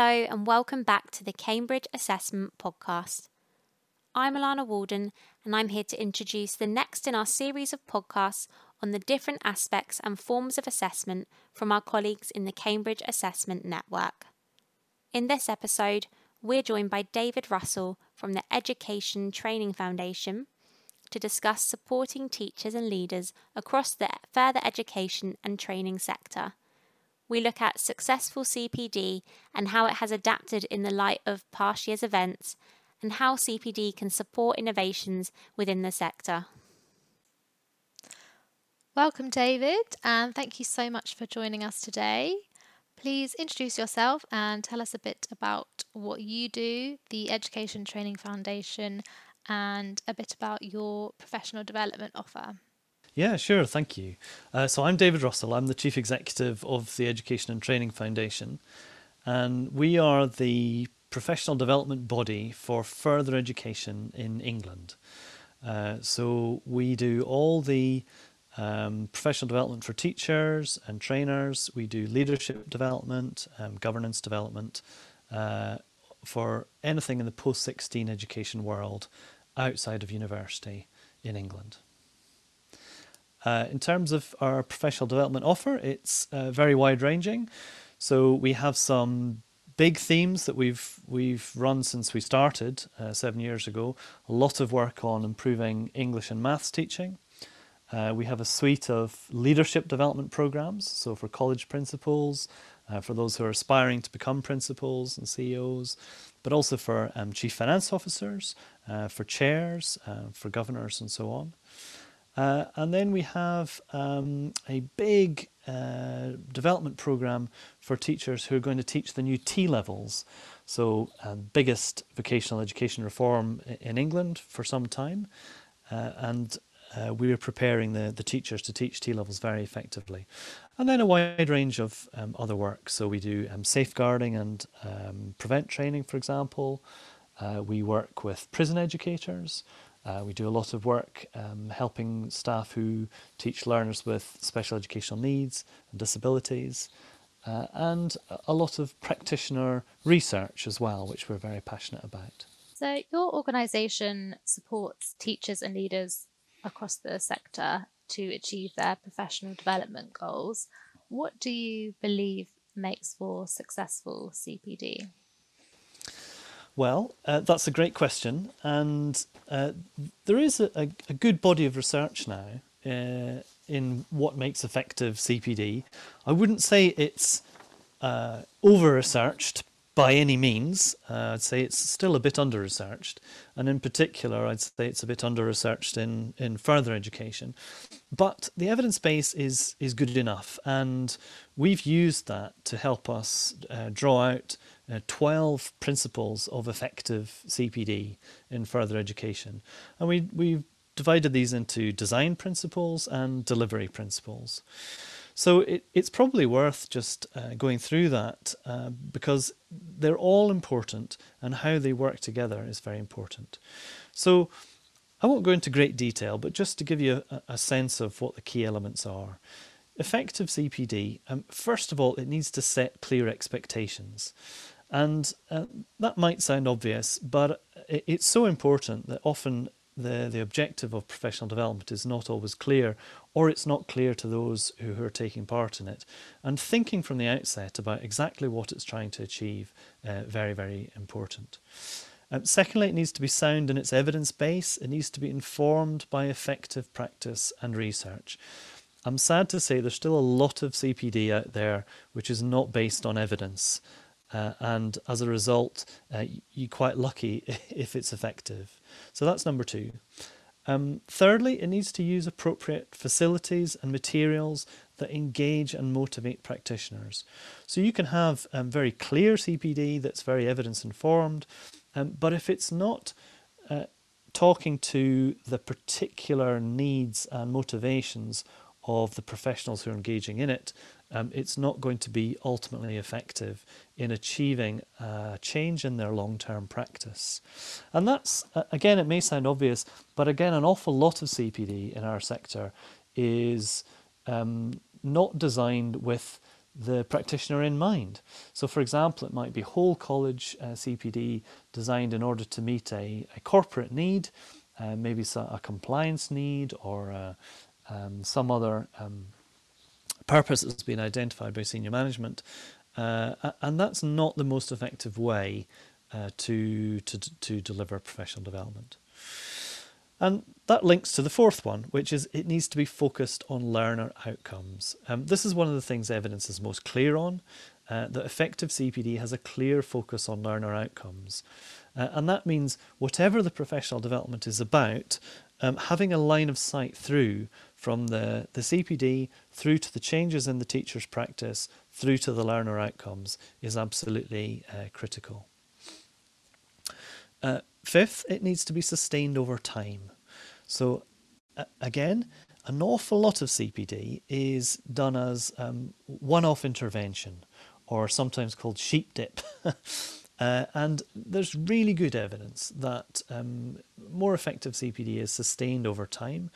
Hello, and welcome back to the Cambridge Assessment Podcast. I'm Alana Walden, and I'm here to introduce the next in our series of podcasts on the different aspects and forms of assessment from our colleagues in the Cambridge Assessment Network. In this episode, we're joined by David Russell from the Education Training Foundation to discuss supporting teachers and leaders across the further education and training sector. We look at successful CPD and how it has adapted in the light of past year's events and how CPD can support innovations within the sector. Welcome, David, and thank you so much for joining us today. Please introduce yourself and tell us a bit about what you do, the Education Training Foundation, and a bit about your professional development offer. Yeah, sure. Thank you. Uh, so I'm David Russell. I'm the Chief Executive of the Education and Training Foundation. And we are the professional development body for further education in England. Uh, so we do all the um, professional development for teachers and trainers. We do leadership development, um, governance development uh, for anything in the post 16 education world outside of university in England. Uh, in terms of our professional development offer, it's uh, very wide ranging. So we have some big themes that we've we've run since we started uh, seven years ago. A lot of work on improving English and maths teaching. Uh, we have a suite of leadership development programs. So for college principals, uh, for those who are aspiring to become principals and CEOs, but also for um, chief finance officers, uh, for chairs, uh, for governors, and so on. Uh, and then we have um, a big uh, development program for teachers who are going to teach the new T levels. So, uh, biggest vocational education reform in England for some time. Uh, and uh, we are preparing the, the teachers to teach T levels very effectively. And then a wide range of um, other work. So, we do um, safeguarding and um, prevent training, for example. Uh, we work with prison educators. Uh, we do a lot of work um, helping staff who teach learners with special educational needs and disabilities, uh, and a lot of practitioner research as well, which we're very passionate about. So, your organisation supports teachers and leaders across the sector to achieve their professional development goals. What do you believe makes for successful CPD? Well, uh, that's a great question, and uh, there is a, a, a, good body of research now uh, in what makes effective CPD. I wouldn't say it's uh, over researched by any means. Uh, I'd say it's still a bit under researched, and in particular, I'd say it's a bit under researched in, in further education. But the evidence base is is good enough, and we've used that to help us uh, draw out uh, 12 principles of effective CPD in further education. And we, we've divided these into design principles and delivery principles. So it, it's probably worth just uh, going through that uh, because they're all important and how they work together is very important. So I won't go into great detail, but just to give you a, a sense of what the key elements are. Effective CPD, um, first of all, it needs to set clear expectations. And uh, that might sound obvious, but it's so important that often the, the objective of professional development is not always clear, or it's not clear to those who, are taking part in it. And thinking from the outset about exactly what it's trying to achieve, uh, very, very important. Um, secondly, it needs to be sound in its evidence base. It needs to be informed by effective practice and research. I'm sad to say there's still a lot of CPD out there which is not based on evidence. Uh, and as a result, uh, you're quite lucky if it's effective. So that's number two. Um, thirdly, it needs to use appropriate facilities and materials that engage and motivate practitioners. So you can have um, very clear CPD that's very evidence informed, um, but if it's not uh, talking to the particular needs and motivations of the professionals who are engaging in it, um, it's not going to be ultimately effective in achieving a change in their long term practice. And that's, again, it may sound obvious, but again, an awful lot of CPD in our sector is um, not designed with the practitioner in mind. So, for example, it might be whole college uh, CPD designed in order to meet a, a corporate need, uh, maybe a compliance need or uh, um, some other um, purpose that's been identified by senior management. Uh, and that's not the most effective way uh, to, to, to deliver professional development. And that links to the fourth one, which is it needs to be focused on learner outcomes. Um, this is one of the things evidence is most clear on, uh, that effective CPD has a clear focus on learner outcomes. Uh, and that means whatever the professional development is about, um, having a line of sight through from the, the CPD through to the changes in the teacher's practice through to the learner outcomes is absolutely uh, critical. Uh, fifth, it needs to be sustained over time. So, uh, again, an awful lot of CPD is done as um, one off intervention or sometimes called sheep dip. Uh, and there's really good evidence that um, more effective CPD is sustained over time.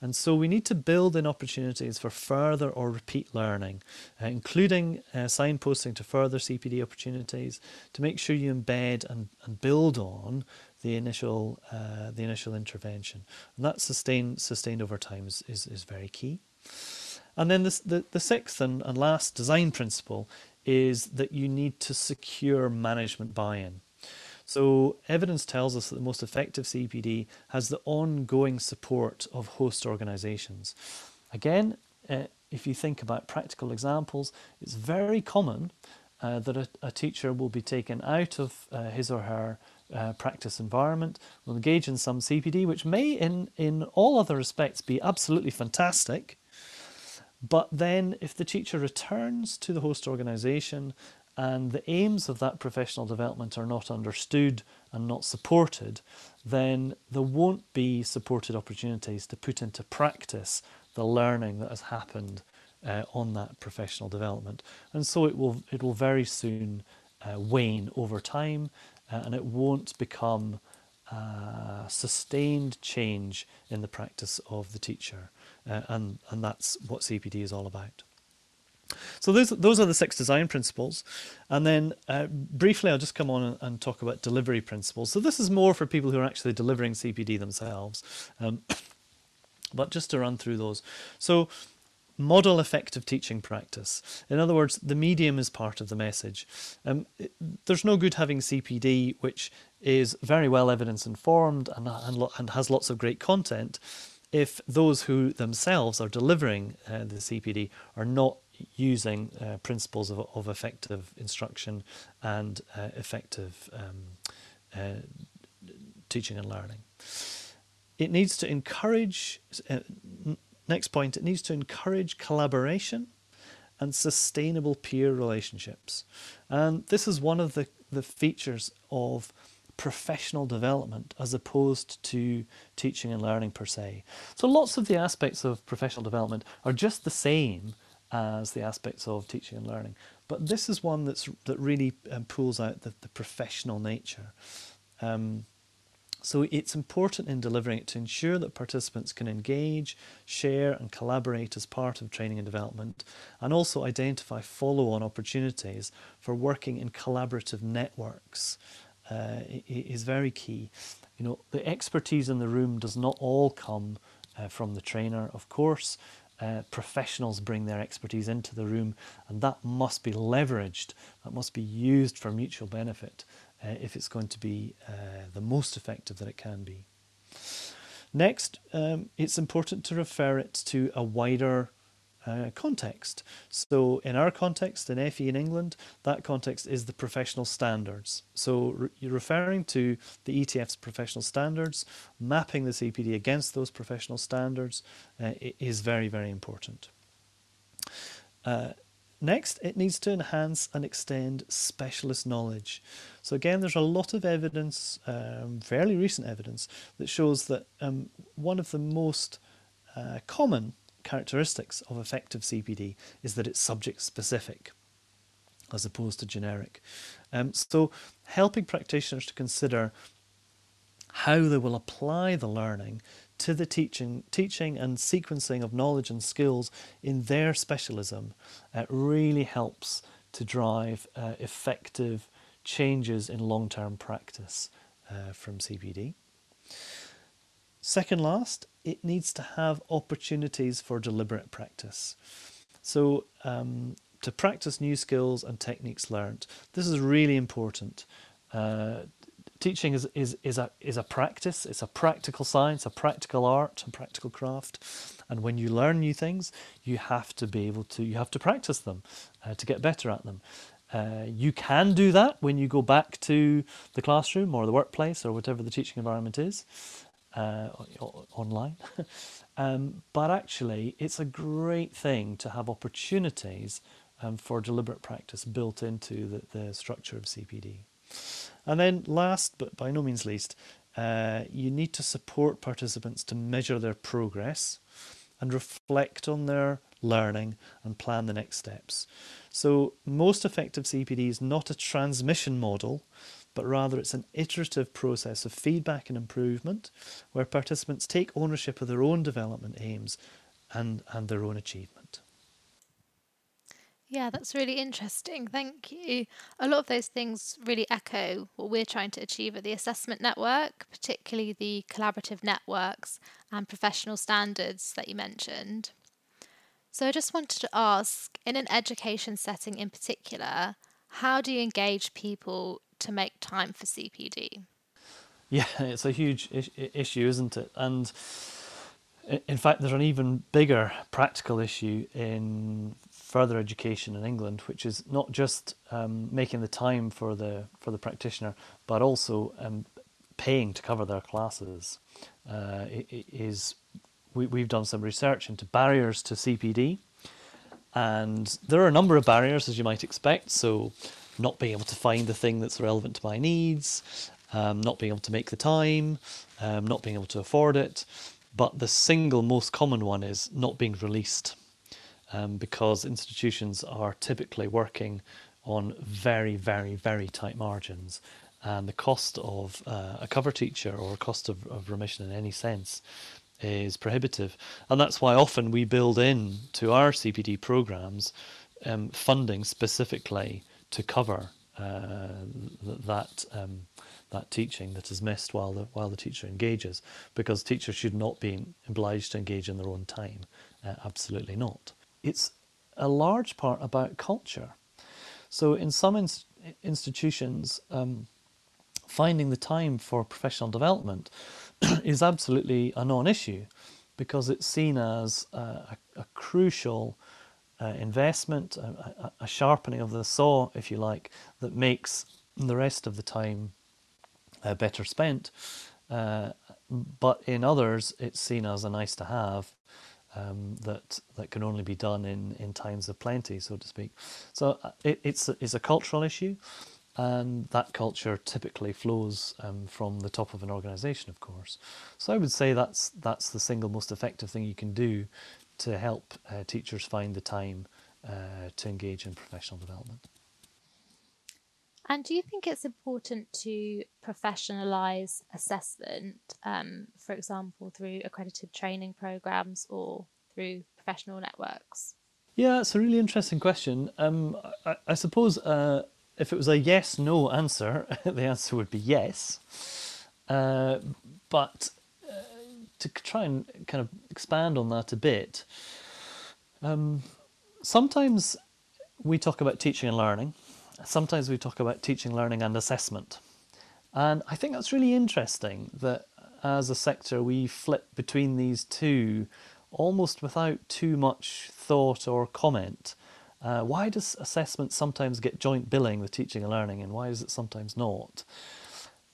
And so we need to build in opportunities for further or repeat learning, uh, including uh, signposting to further CPD opportunities to make sure you embed and, and build on the initial uh, the initial intervention. And that sustained sustained over time is, is, is very key. And then the, the sixth and, and last design principle is that you need to secure management buy in. So, evidence tells us that the most effective CPD has the ongoing support of host organisations. Again, uh, if you think about practical examples, it's very common uh, that a, a, teacher will be taken out of uh, his or her practice environment, will engage in some CPD, which may, in, in all other respects, be absolutely fantastic, but then, if the teacher returns to the host organisation and the aims of that professional development are not understood and not supported, then there won't be supported opportunities to put into practice the learning that has happened uh, on that professional development. And so it will, it will very soon uh, wane over time uh, and it won't become uh, sustained change in the practice of the teacher. Uh, and, and that's what CPD is all about. So those those are the six design principles, and then uh, briefly I'll just come on and, talk about delivery principles. So this is more for people who are actually delivering CPD themselves, um, but just to run through those. So model effective teaching practice. In other words, the medium is part of the message. Um, there's no good having CPD which is very well evidence informed and, and, and has lots of great content if those who themselves are delivering uh, the CPD are not using uh, principles of, of effective instruction and uh, effective um, uh, teaching and learning. It needs to encourage, uh, next point, it needs to encourage collaboration and sustainable peer relationships. And this is one of the, the features of professional development as opposed to teaching and learning per se. So lots of the aspects of professional development are just the same as the aspects of teaching and learning. But this is one that's that really um, pulls out the, the professional nature. Um, so it's important in delivering it to ensure that participants can engage, share and collaborate as part of training and development and also identify follow-on opportunities for working in collaborative networks uh, is very key. You know, the expertise in the room does not all come uh, from the trainer, of course. Uh, professionals bring their expertise into the room, and that must be leveraged. That must be used for mutual benefit uh, if it's going to be uh, the most effective that it can be. Next, um, it's important to refer it to a wider uh, context. So in our context, in FE in England, that context is the professional standards. So re you're referring to the ETF's professional standards, mapping the CPD against those professional standards uh, is very, very important. Uh, next, it needs to enhance and extend specialist knowledge. So again, there's a lot of evidence, um, fairly recent evidence, that shows that um, one of the most uh, common characteristics of effective CPD is that it's subject specific as opposed to generic. Um, so helping practitioners to consider how they will apply the learning to the teaching, teaching and sequencing of knowledge and skills in their specialism uh, really helps to drive uh, effective changes in long-term practice uh, from CPD. Second last, it needs to have opportunities for deliberate practice. So um, to practice new skills and techniques learned, this is really important. Uh, teaching is, is, is, a, is a practice, it's a practical science, a practical art, a practical craft. And when you learn new things, you have to be able to, you have to practice them uh, to get better at them. Uh, you can do that when you go back to the classroom or the workplace or whatever the teaching environment is uh, online. um, but actually, it's a great thing to have opportunities um, for deliberate practice built into the, the structure of CPD. And then last, but by no means least, uh, you need to support participants to measure their progress and reflect on their learning and plan the next steps. So most effective CPD is not a transmission model, but rather it's an iterative process of feedback and improvement where participants take ownership of their own development aims and, and their own achievement. Yeah, that's really interesting. Thank you. A lot of those things really echo what we're trying to achieve at the Assessment Network, particularly the collaborative networks and professional standards that you mentioned. So I just wanted to ask in an education setting in particular, how do you engage people to make time for CPD? Yeah, it's a huge is- issue, isn't it? And in fact, there's an even bigger practical issue in further education in England, which is not just um, making the time for the for the practitioner, but also um, paying to cover their classes. Uh, we, we've done some research into barriers to CPD, and there are a number of barriers as you might expect. So, not being able to find the thing that's relevant to my needs, um, not being able to make the time, um, not being able to afford it. But the single most common one is not being released um, because institutions are typically working on very, very, very tight margins. And the cost of uh, a cover teacher or a cost of, of remission in any sense is prohibitive. And that's why often we build in to our CPD programs um, funding specifically to cover uh, that um, that teaching that is missed while the while the teacher engages, because teachers should not be obliged to engage in their own time. Uh, absolutely not. It's a large part about culture. So in some inst- institutions, um, finding the time for professional development is absolutely a non-issue because it's seen as a, a, a crucial uh, investment, a, a, sharpening of the saw, if you like, that makes the rest of the time uh, better spent. Uh, but in others, it's seen as a nice to have um, that that can only be done in, in times of plenty, so to speak. So uh, it, it's it's a cultural issue, and that culture typically flows um, from the top of an organisation, of course. So I would say that's that's the single most effective thing you can do to help uh, teachers find the time uh, to engage in professional development. And do you think it's important to professionalise assessment, um, for example, through accredited training programs or through professional networks? Yeah, it's a really interesting question. Um, I, I, suppose uh, if it was a yes no answer, the answer would be yes. Uh, but to try and kind of expand on that a bit, um, sometimes we talk about teaching and learning sometimes we talk about teaching, learning, and assessment. And I think that's really interesting that as a sector we flip between these two almost without too much thought or comment. Uh, why does assessment sometimes get joint billing with teaching and learning, and why is it sometimes not?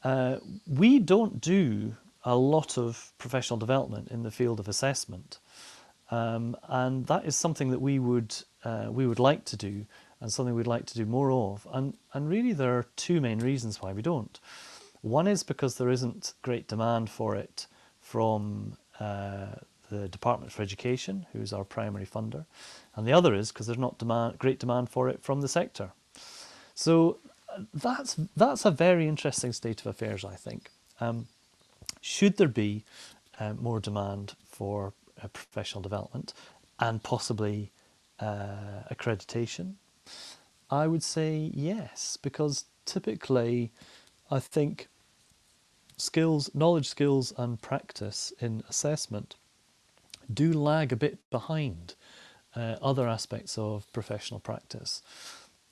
Uh, we don't do a lot of professional development in the field of assessment, um, and that is something that we would uh, we would like to do and something we'd like to do more of. And, and really, there are two main reasons why we don't. One is because there isn't great demand for it from uh, the Department for Education, who's our primary funder, and the other is because there's not demand, great demand for it from the sector. So that's that's a very interesting state of affairs, I think. Um, should there be uh, more demand for uh, professional development and possibly uh, accreditation? I would say yes, because typically I think skills, knowledge, skills, and practice in assessment do lag a bit behind uh, other aspects of professional practice.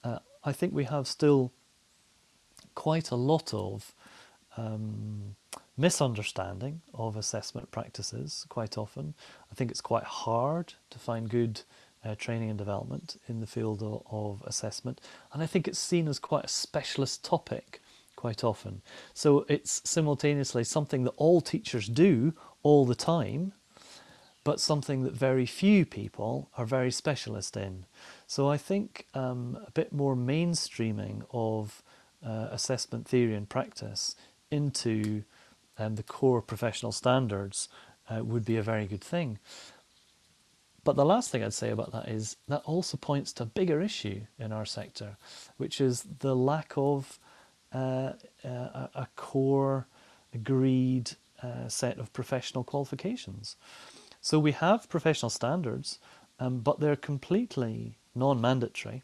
Uh, I think we have still quite a lot of um, misunderstanding of assessment practices quite often. I think it's quite hard to find good uh, training and development in the field of, of, assessment, and I think it's seen as quite a specialist topic quite often. So it's simultaneously something that all teachers do all the time, but something that very few people are very specialist in. So I think um, a bit more mainstreaming of uh, assessment theory and practice into um, the core professional standards uh, would be a very good thing. But the last thing I'd say about that is that also points to a bigger issue in our sector, which is the lack of uh, a, a, core agreed uh, set of professional qualifications. So we have professional standards, um, but they're completely non mandatory.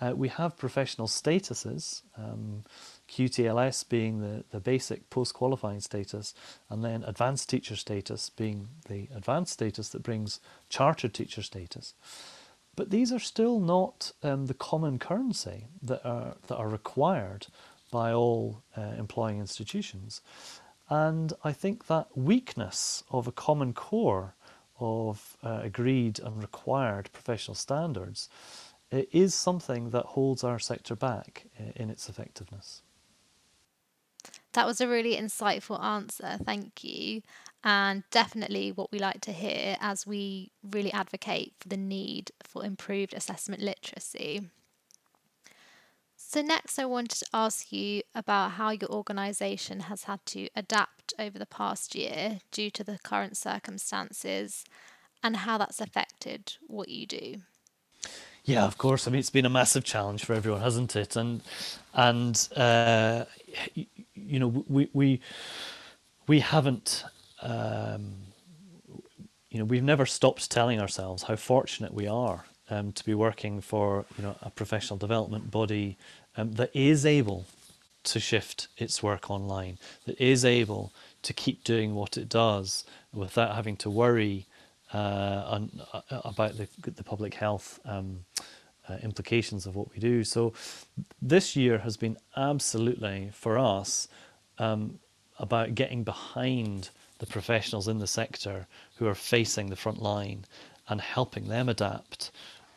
Uh, we have professional statuses, um, QTLS being the, the basic post qualifying status, and then advanced teacher status being the advanced status that brings chartered teacher status. But these are still not um, the common currency that are, that are required by all uh, employing institutions. And I think that weakness of a common core of uh, agreed and required professional standards is something that holds our sector back in its effectiveness. That was a really insightful answer. Thank you. And definitely what we like to hear as we really advocate for the need for improved assessment literacy. So, next, I wanted to ask you about how your organisation has had to adapt over the past year due to the current circumstances and how that's affected what you do. Yeah, of course. I mean, it's been a massive challenge for everyone, hasn't it? And and uh, you know, we we we haven't. Um, you know, we've never stopped telling ourselves how fortunate we are um, to be working for you know a professional development body um, that is able to shift its work online, that is able to keep doing what it does without having to worry uh, on, uh, about the, the public health um, uh, implications of what we do. So this year has been absolutely for us um, about getting behind the professionals in the sector who are facing the front line and helping them adapt.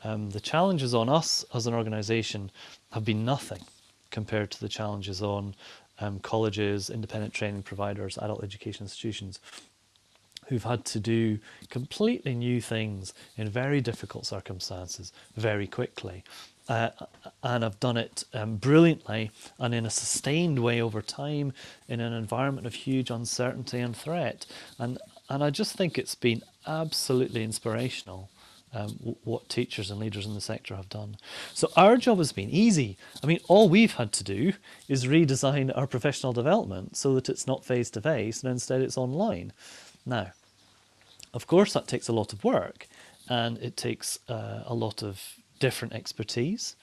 Um, the challenges on us as an organisation have been nothing compared to the challenges on um, colleges, independent training providers, adult education institutions who've had to do completely new things in very difficult circumstances very quickly. Uh, and have done it um, brilliantly and in a sustained way over time in an environment of huge uncertainty and threat. And, and I just think it's been absolutely inspirational. Um, what teachers and leaders in the sector have done. So our job has been easy. I mean, all we've had to do is redesign our professional development so that it's not face to face and instead it's online. Now, of course, that takes a lot of work and it takes uh, a lot of different expertise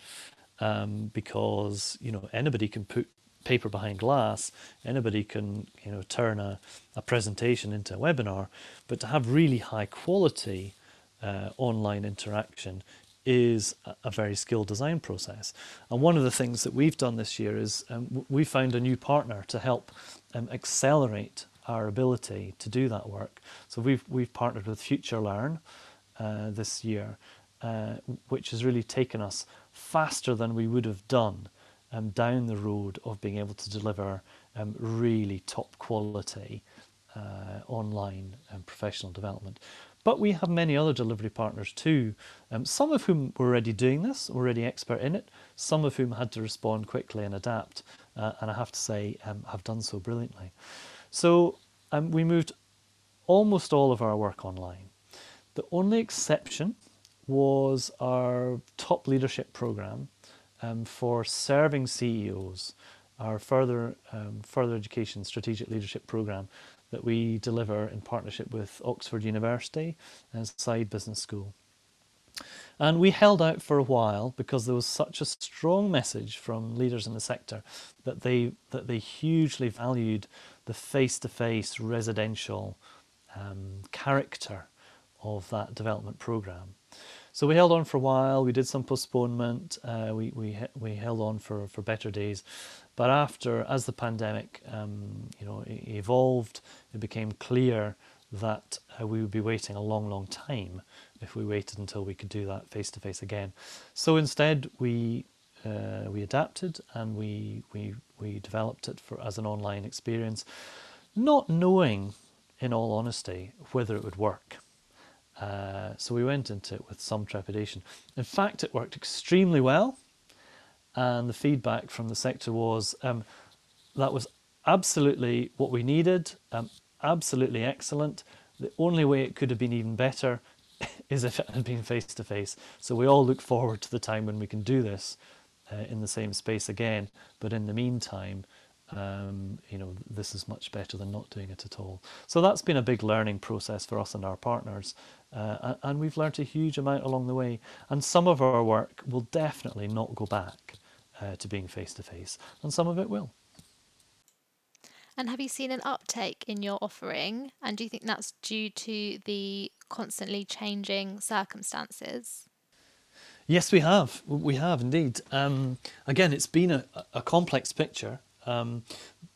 um, because you know anybody can put paper behind glass, anybody can you know turn a, a presentation into a webinar, but to have really high quality uh, online interaction is a, very skilled design process. And one of the things that we've done this year is um, we found a new partner to help um, accelerate our ability to do that work. So we've we've partnered with FutureLearn uh, this year, uh, which has really taken us faster than we would have done um, down the road of being able to deliver um, really top quality uh, online and professional development. But we have many other delivery partners too, um, some of whom were already doing this, already expert in it, some of whom had to respond quickly and adapt, uh, and I have to say um, have done so brilliantly. So um, we moved almost all of our work online. The only exception was our top leadership program um, for serving CEOs, our further um, further education strategic leadership program that we deliver in partnership with Oxford University and Saïd Business School. And we held out for a while because there was such a strong message from leaders in the sector that they that they hugely valued the face-to-face residential um, character of that development program. So we held on for a while. We did some postponement. Uh, we we we held on for for better days, but after as the pandemic, um, you know, evolved, it became clear that uh, we would be waiting a long, long time if we waited until we could do that face to face again. So instead, we uh, we adapted and we we we developed it for as an online experience, not knowing, in all honesty, whether it would work. Uh, so we went into it with some trepidation. In fact, it worked extremely well, and the feedback from the sector was um, that was absolutely what we needed, um, absolutely excellent. The only way it could have been even better is if it had been face to face. So we all look forward to the time when we can do this uh, in the same space again. But in the meantime, um, you know, this is much better than not doing it at all. So that's been a big learning process for us and our partners. Uh, and we've learned a huge amount along the way. And some of our work will definitely not go back uh, to being face to face, and some of it will. And have you seen an uptake in your offering? And do you think that's due to the constantly changing circumstances? Yes, we have. We have indeed. Um, again, it's been a, a complex picture. Um,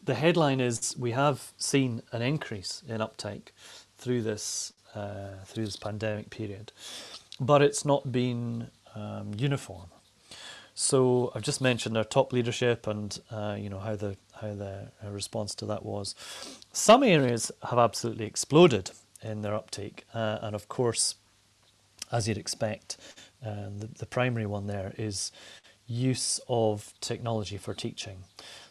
the headline is we have seen an increase in uptake through this uh, through this pandemic period, but it's not been um, uniform. So I've just mentioned our top leadership and uh, you know how the how the response to that was. Some areas have absolutely exploded in their uptake, uh, and of course, as you'd expect, uh, the, the primary one there is use of technology for teaching.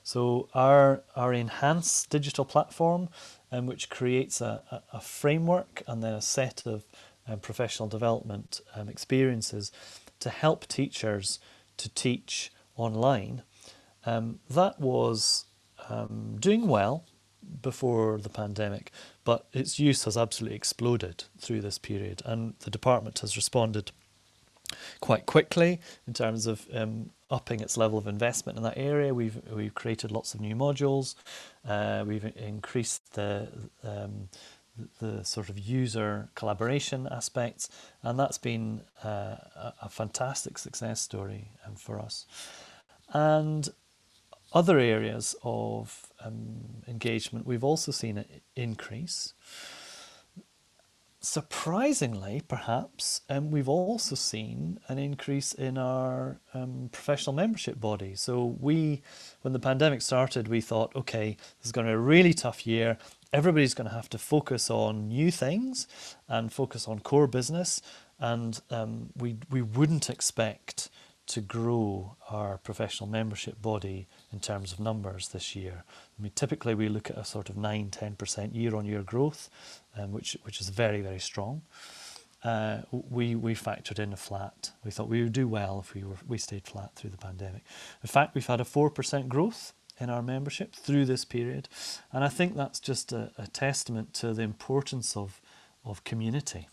So our our enhanced digital platform, um, which creates a, a, a, framework and then a set of um, professional development um, experiences to help teachers to teach online, um, that was um, doing well before the pandemic, but its use has absolutely exploded through this period, and the department has responded quite quickly in terms of um, upping its level of investment in that area. We've we've created lots of new modules. Uh, we've increased the um, the sort of user collaboration aspects, and that's been uh, a, fantastic success story um, for us. And other areas of um, engagement, we've also seen an increase. Surprisingly, perhaps, um, we've also seen an increase in our um, professional membership body. So we, when the pandemic started, we thought, okay, this is going to be a really tough year everybody's going to have to focus on new things and focus on core business. And um, we, we wouldn't expect to grow our professional membership body in terms of numbers this year. I mean, typically we look at a sort of 9 10% year on year growth, um, which, which is very, very strong. Uh, we, we factored in a flat. We thought we would do well if we, were, we stayed flat through the pandemic. In fact, we've had a 4% growth in our membership through this period. And I think that's just a, a testament to the importance of, of community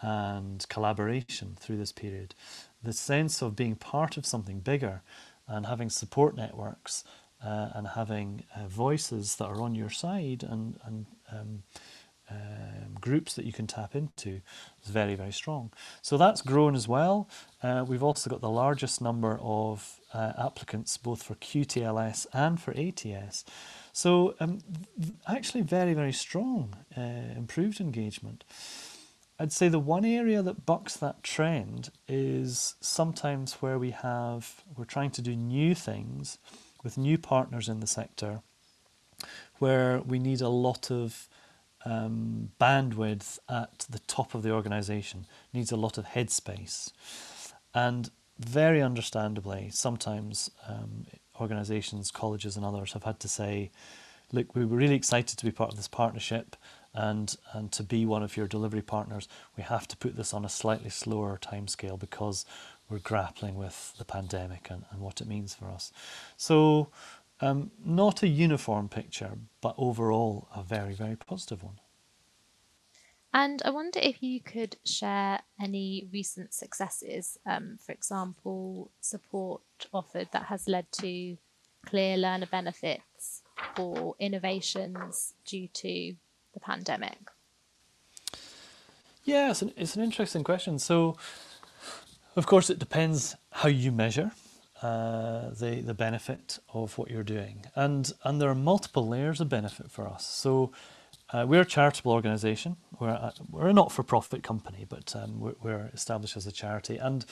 and collaboration through this period. The sense of being part of something bigger and having support networks uh, and having uh, voices that are on your side and, and um, um, groups that you can tap into is very, very strong. So that's grown as well. Uh, we've also got the largest number of uh, applicants both for QTLS and for ATS. So um, actually very, very strong uh, improved engagement. I'd say the one area that bucks that trend is sometimes where we have, we're trying to do new things with new partners in the sector where we need a lot of um, bandwidth at the top of the organization, needs a lot of headspace. And very understandably, sometimes um, organizations, colleges, and others have had to say, look, we were really excited to be part of this partnership and, and to be one of your delivery partners. We have to put this on a slightly slower timescale because we're grappling with the pandemic and, and what it means for us. So um, not a uniform picture, but overall a very, very positive one. And I wonder if you could share any recent successes, um, for example, support offered that has led to clear learner benefits or innovations due to the pandemic. Yeah, it's an, it's an interesting question. So, of course, it depends how you measure uh, the the benefit of what you're doing, and and there are multiple layers of benefit for us. So, uh, we're a charitable organisation. We're a, we're a not-for-profit company, but um, we're, we're established as a charity, and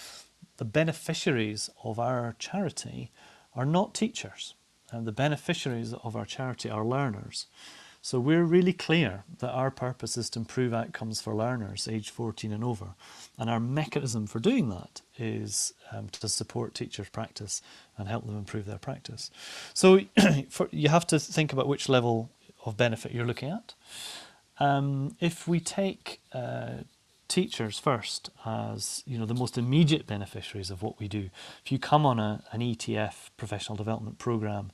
the beneficiaries of our charity are not teachers, and the beneficiaries of our charity are learners. So we're really clear that our purpose is to improve outcomes for learners aged 14 and over. And our mechanism for doing that is um, to support teachers' practice and help them improve their practice. So for, you have to think about which level of benefit you're looking at. Um, if we take uh, teachers first as you know the most immediate beneficiaries of what we do, if you come on a, an ETF professional development program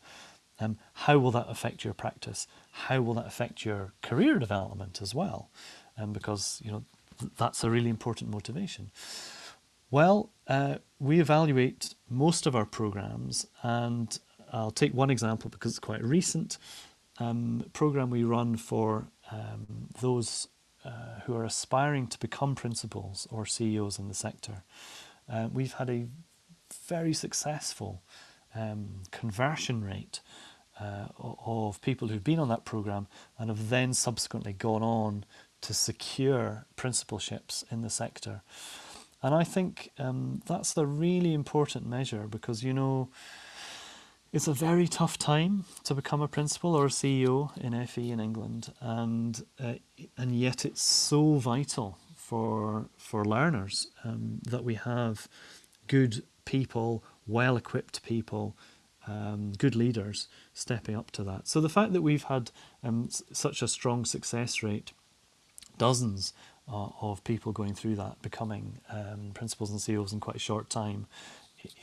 um, how will that affect your practice? How will that affect your career development as well? Um, because you know th- that's a really important motivation. Well, uh, we evaluate most of our programs, and I'll take one example because it's quite recent. Um, program we run for um, those uh, who are aspiring to become principals or CEOs in the sector. Uh, we've had a very successful um, conversion rate uh, of people who've been on that program and have then subsequently gone on to secure principalships in the sector. And I think um, that's a really important measure because, you know, it's a very tough time to become a principal or a CEO in FE in England, and uh, and yet it's so vital for for learners um, that we have good people, well equipped people um, good leaders stepping up to that. So the fact that we've had um, s- such a strong success rate, dozens uh, of people going through that, becoming um, principals and CEOs in quite a short time,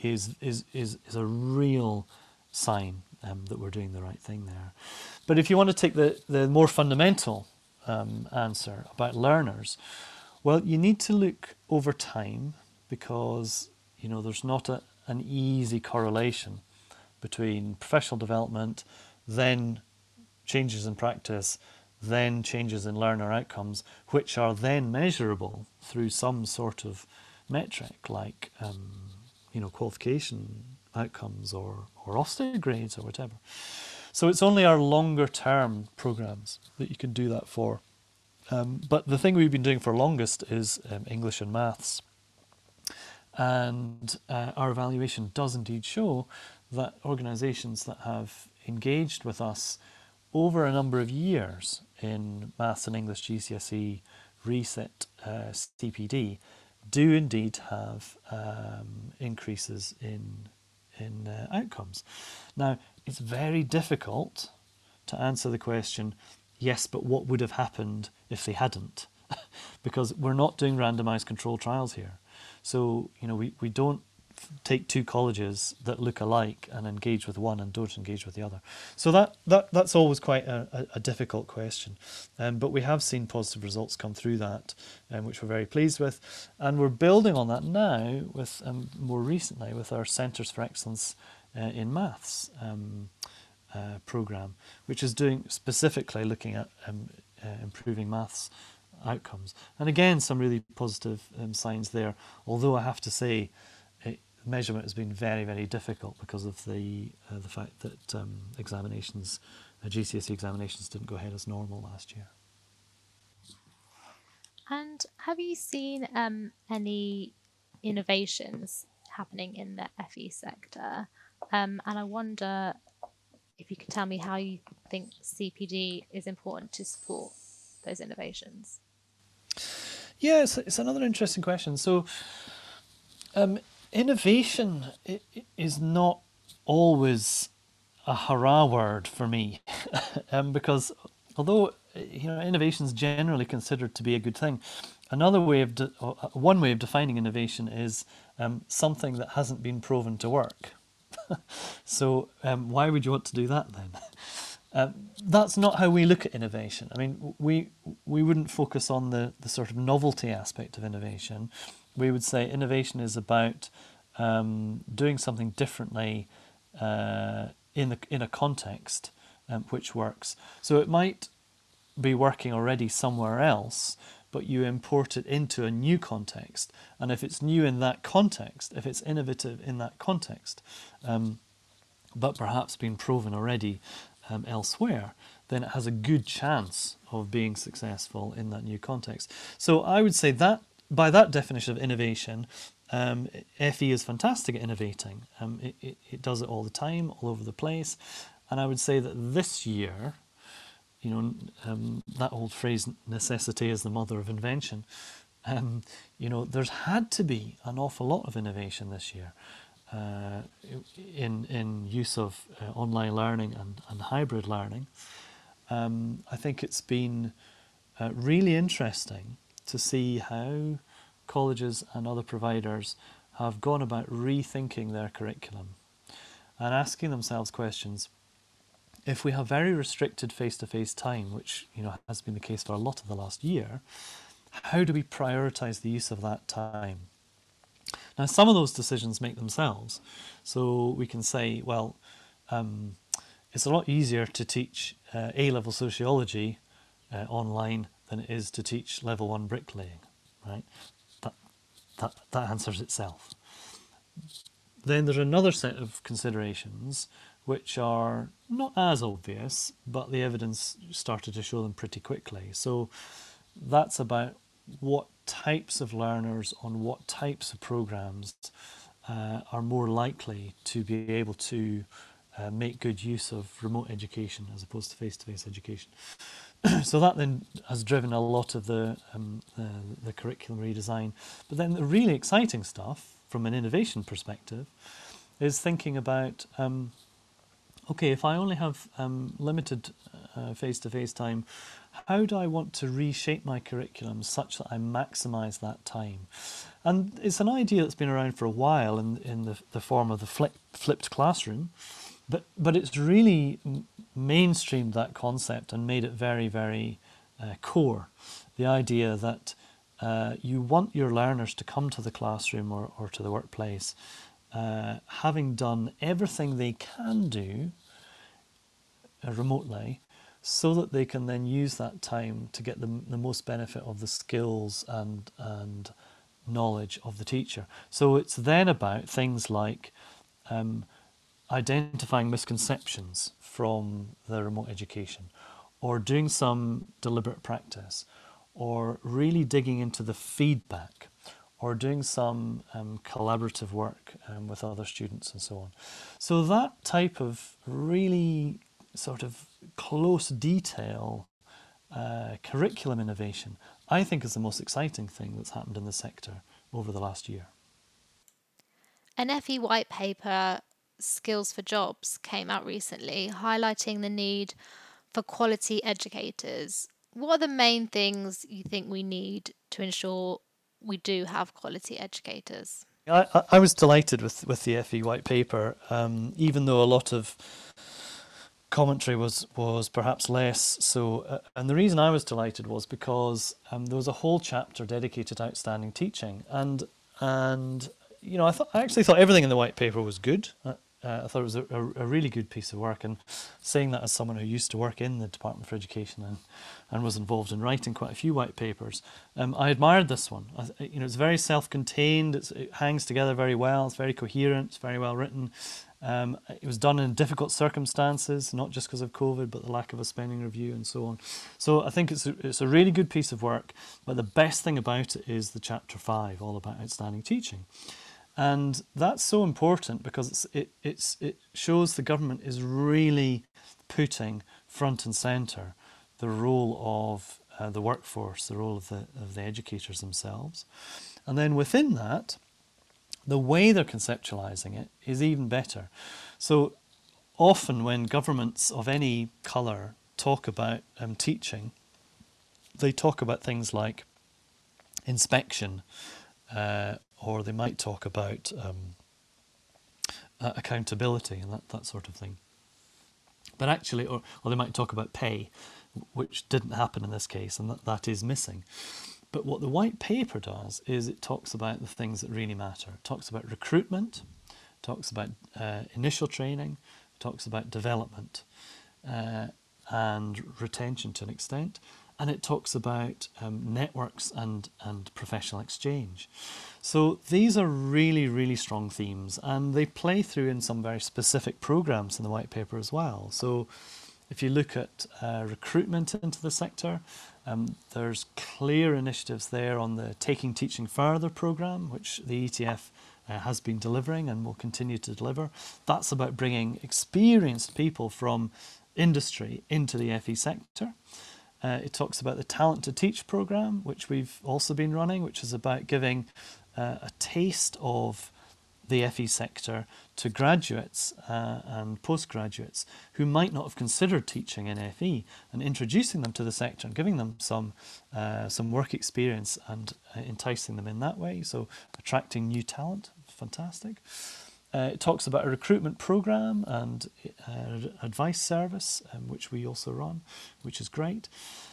is is is, is a real sign um, that we're doing the right thing there. But if you want to take the the more fundamental um, answer about learners, well, you need to look over time because you know there's not a, an easy correlation between professional development, then changes in practice, then changes in learner outcomes, which are then measurable through some sort of metric like um, you know qualification outcomes or or Ofsted grades or whatever. So it's only our longer term programs that you can do that for. Um, but the thing we've been doing for longest is um, English and maths. And uh, our evaluation does indeed show that organisations that have engaged with us over a number of years in Maths and English GCSE resit uh, CPD do indeed have um, increases in in uh, outcomes. Now it's very difficult to answer the question, yes, but what would have happened if they hadn't? because we're not doing randomized control trials here. So, you know, we, we don't take two colleges that look alike and engage with one and don't engage with the other. So that, that that's always quite a, a, difficult question. Um, but we have seen positive results come through that, um, which we're very pleased with. And we're building on that now with um, more recently with our Centres for Excellence uh, in Maths um, uh, program, which is doing specifically looking at um, uh, improving maths outcomes. And again, some really positive um, signs there. Although I have to say, measurement has been very, very difficult because of the uh, the fact that um, examinations, uh, GCSE examinations, didn't go ahead as normal last year. And have you seen um, any innovations happening in the FE sector? Um, and I wonder if you could tell me how you think CPD is important to support those innovations. Yeah, it's, it's another interesting question. So, um, innovation is not always a hurrah word for me, um, because although you know innovation is generally considered to be a good thing, another way of de- uh, one way of defining innovation is um, something that hasn't been proven to work. so um, why would you want to do that then? Uh, that's not how we look at innovation. I mean, we we wouldn't focus on the, the sort of novelty aspect of innovation. We would say innovation is about um, doing something differently uh, in the in a context um, which works. So it might be working already somewhere else, but you import it into a new context. And if it's new in that context, if it's innovative in that context, um, but perhaps been proven already um, elsewhere, then it has a good chance of being successful in that new context. So I would say that by that definition of innovation, um, FE is fantastic at innovating. Um, it, it, it, does it all the time, all over the place. And I would say that this year, you know, um, that old phrase, necessity is the mother of invention. Um, you know, there's had to be an awful lot of innovation this year uh, in in use of uh, online learning and, and hybrid learning. Um, I think it's been uh, really interesting to see how colleges and other providers have gone about rethinking their curriculum and asking themselves questions. If we have very restricted face-to-face time, which you know has been the case for a lot of the last year, how do we prioritize the use of that time? Now, some of those decisions make themselves. So we can say, well, um, it's a lot easier to teach uh, A level sociology uh, online than it is to teach level one bricklaying, right? That, that, that answers itself. Then there's another set of considerations which are not as obvious, but the evidence started to show them pretty quickly. So that's about what types of learners on what types of programs uh, are more likely to be able to uh, make good use of remote education as opposed to face-to-face education. so that then has driven a lot of the, um, the, the curriculum redesign. But then the really exciting stuff from an innovation perspective is thinking about um, okay, if I only have um, limited uh, face-to-face time, how do I want to reshape my curriculum such that I maximize that time? And it's an idea that's been around for a while in, in the, the form of the flip, flipped classroom, but, but it's really mainstreamed that concept and made it very, very uh, core. The idea that uh, you want your learners to come to the classroom or, or to the workplace uh, having done everything they can do uh, remotely so that they can then use that time to get the, the most benefit of the skills and, and knowledge of the teacher. So it's then about things like um, identifying misconceptions from the remote education or doing some deliberate practice or really digging into the feedback or doing some um, collaborative work um, with other students and so on. So that type of really sort of close detail uh, curriculum innovation, I think is the most exciting thing that's happened in the sector over the last year. An FE white paper, Skills for Jobs, came out recently highlighting the need for quality educators. What are the main things you think we need to ensure we do have quality educators? I, I was delighted with, with the FE white paper, um, even though a lot of commentary was was perhaps less so uh, and the reason I was delighted was because um, there was a whole chapter dedicated to outstanding teaching and and you know I thought I actually thought everything in the white paper was good uh, uh, I thought it was a, a, really good piece of work and saying that as someone who used to work in the Department for Education and, and was involved in writing quite a few white papers um, I admired this one I, you know it's very self-contained it hangs together very well it's very coherent it's very well written um, it was done in difficult circumstances, not just because of COVID, but the lack of a spending review and so on. So I think it's a, it's a really good piece of work, but the best thing about it is the chapter five, all about outstanding teaching. And that's so important because it's, it, it's, it shows the government is really putting front and centre the role of uh, the workforce, the role of the, of the educators themselves. And then within that, the way they're conceptualizing it is even better. So often when governments of any colour talk about um, teaching, they talk about things like inspection, uh, or they might talk about um, uh, accountability and that, that sort of thing. But actually, or, or they might talk about pay, which didn't happen in this case, and that, that is missing. But what the white paper does is it talks about the things that really matter. It talks about recruitment, talks about uh, initial training, talks about development uh, and retention to an extent, and it talks about um, networks and, and professional exchange. So these are really, really strong themes, and they play through in some very specific programs in the white paper as well. So if you look at uh, recruitment into the sector, um, there's clear initiatives there on the Taking Teaching Further program, which the ETF uh, has been delivering and will continue to deliver. That's about bringing experienced people from industry into the FE sector. Uh, it talks about the Talent to Teach program, which we've also been running, which is about giving uh, a taste of the FE sector to graduates uh, and postgraduates who might not have considered teaching in FE and introducing them to the sector and giving them some uh, some work experience and uh, enticing them in that way. So attracting new talent, fantastic. Uh, it talks about a recruitment program and uh, advice service, um, which we also run, which is great.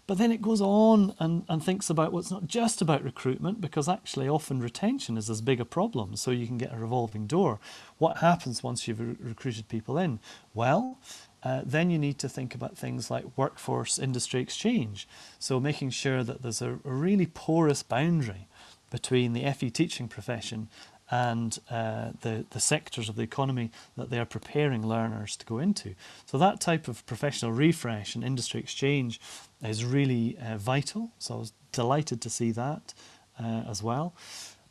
But then it goes on and, and thinks about what's well, not just about recruitment, because actually often retention is as big a problem. So you can get a revolving door. What happens once you've re- recruited people in? Well, uh, then you need to think about things like workforce industry exchange. So making sure that there's a, a really porous boundary between the FE teaching profession and uh, the, the sectors of the economy that they are preparing learners to go into. So that type of professional refresh and industry exchange is really uh, vital. So I was delighted to see that uh, as well.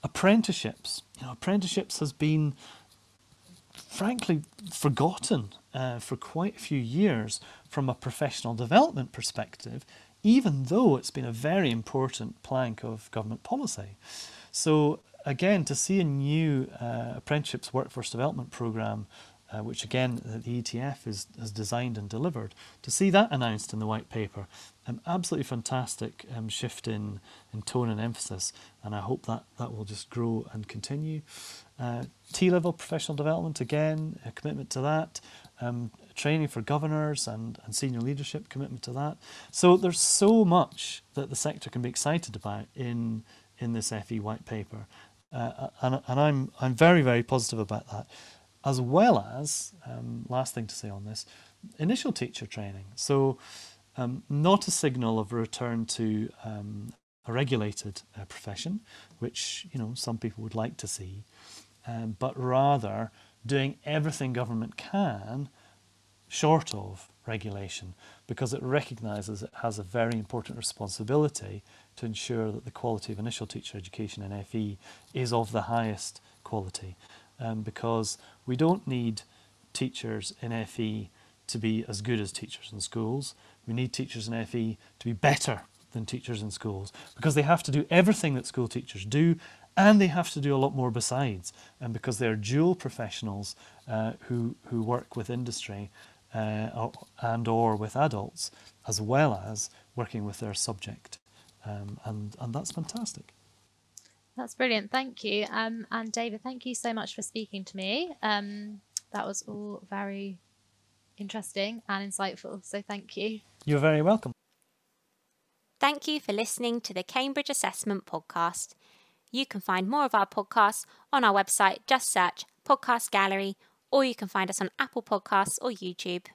Apprenticeships. You know, apprenticeships has been frankly forgotten uh, for quite a few years from a professional development perspective, even though it's been a very important plank of government policy. So again, to see a new uh, apprenticeships workforce development program, uh, which again the ETF is, has designed and delivered, to see that announced in the white paper, um, absolutely fantastic um, shift in, in tone and emphasis, and I hope that that will just grow and continue. Uh, T-level professional development, again, a commitment to that. Um, training for governors and, and senior leadership, commitment to that. So there's so much that the sector can be excited about in in this FE white paper, uh, and, and I'm, I'm very, very positive about that. As well as, um, last thing to say on this, initial teacher training. So, um, not a signal of a return to um, a regulated uh, profession, which you know some people would like to see, um, but rather doing everything government can, short of regulation, because it recognises it has a very important responsibility to ensure that the quality of initial teacher education in FE is of the highest quality. Um, because we don't need teachers in FE to be as good as teachers in schools. We need teachers in FE to be better than teachers in schools because they have to do everything that school teachers do and they have to do a lot more besides. And because they're dual professionals uh, who, who work with industry uh, and or with adults as well as working with their subject um, and and that's fantastic. That's brilliant. Thank you. Um, and David, thank you so much for speaking to me. Um, that was all very interesting and insightful. So thank you. You're very welcome. Thank you for listening to the Cambridge Assessment Podcast. You can find more of our podcasts on our website. Just search Podcast Gallery, or you can find us on Apple Podcasts or YouTube.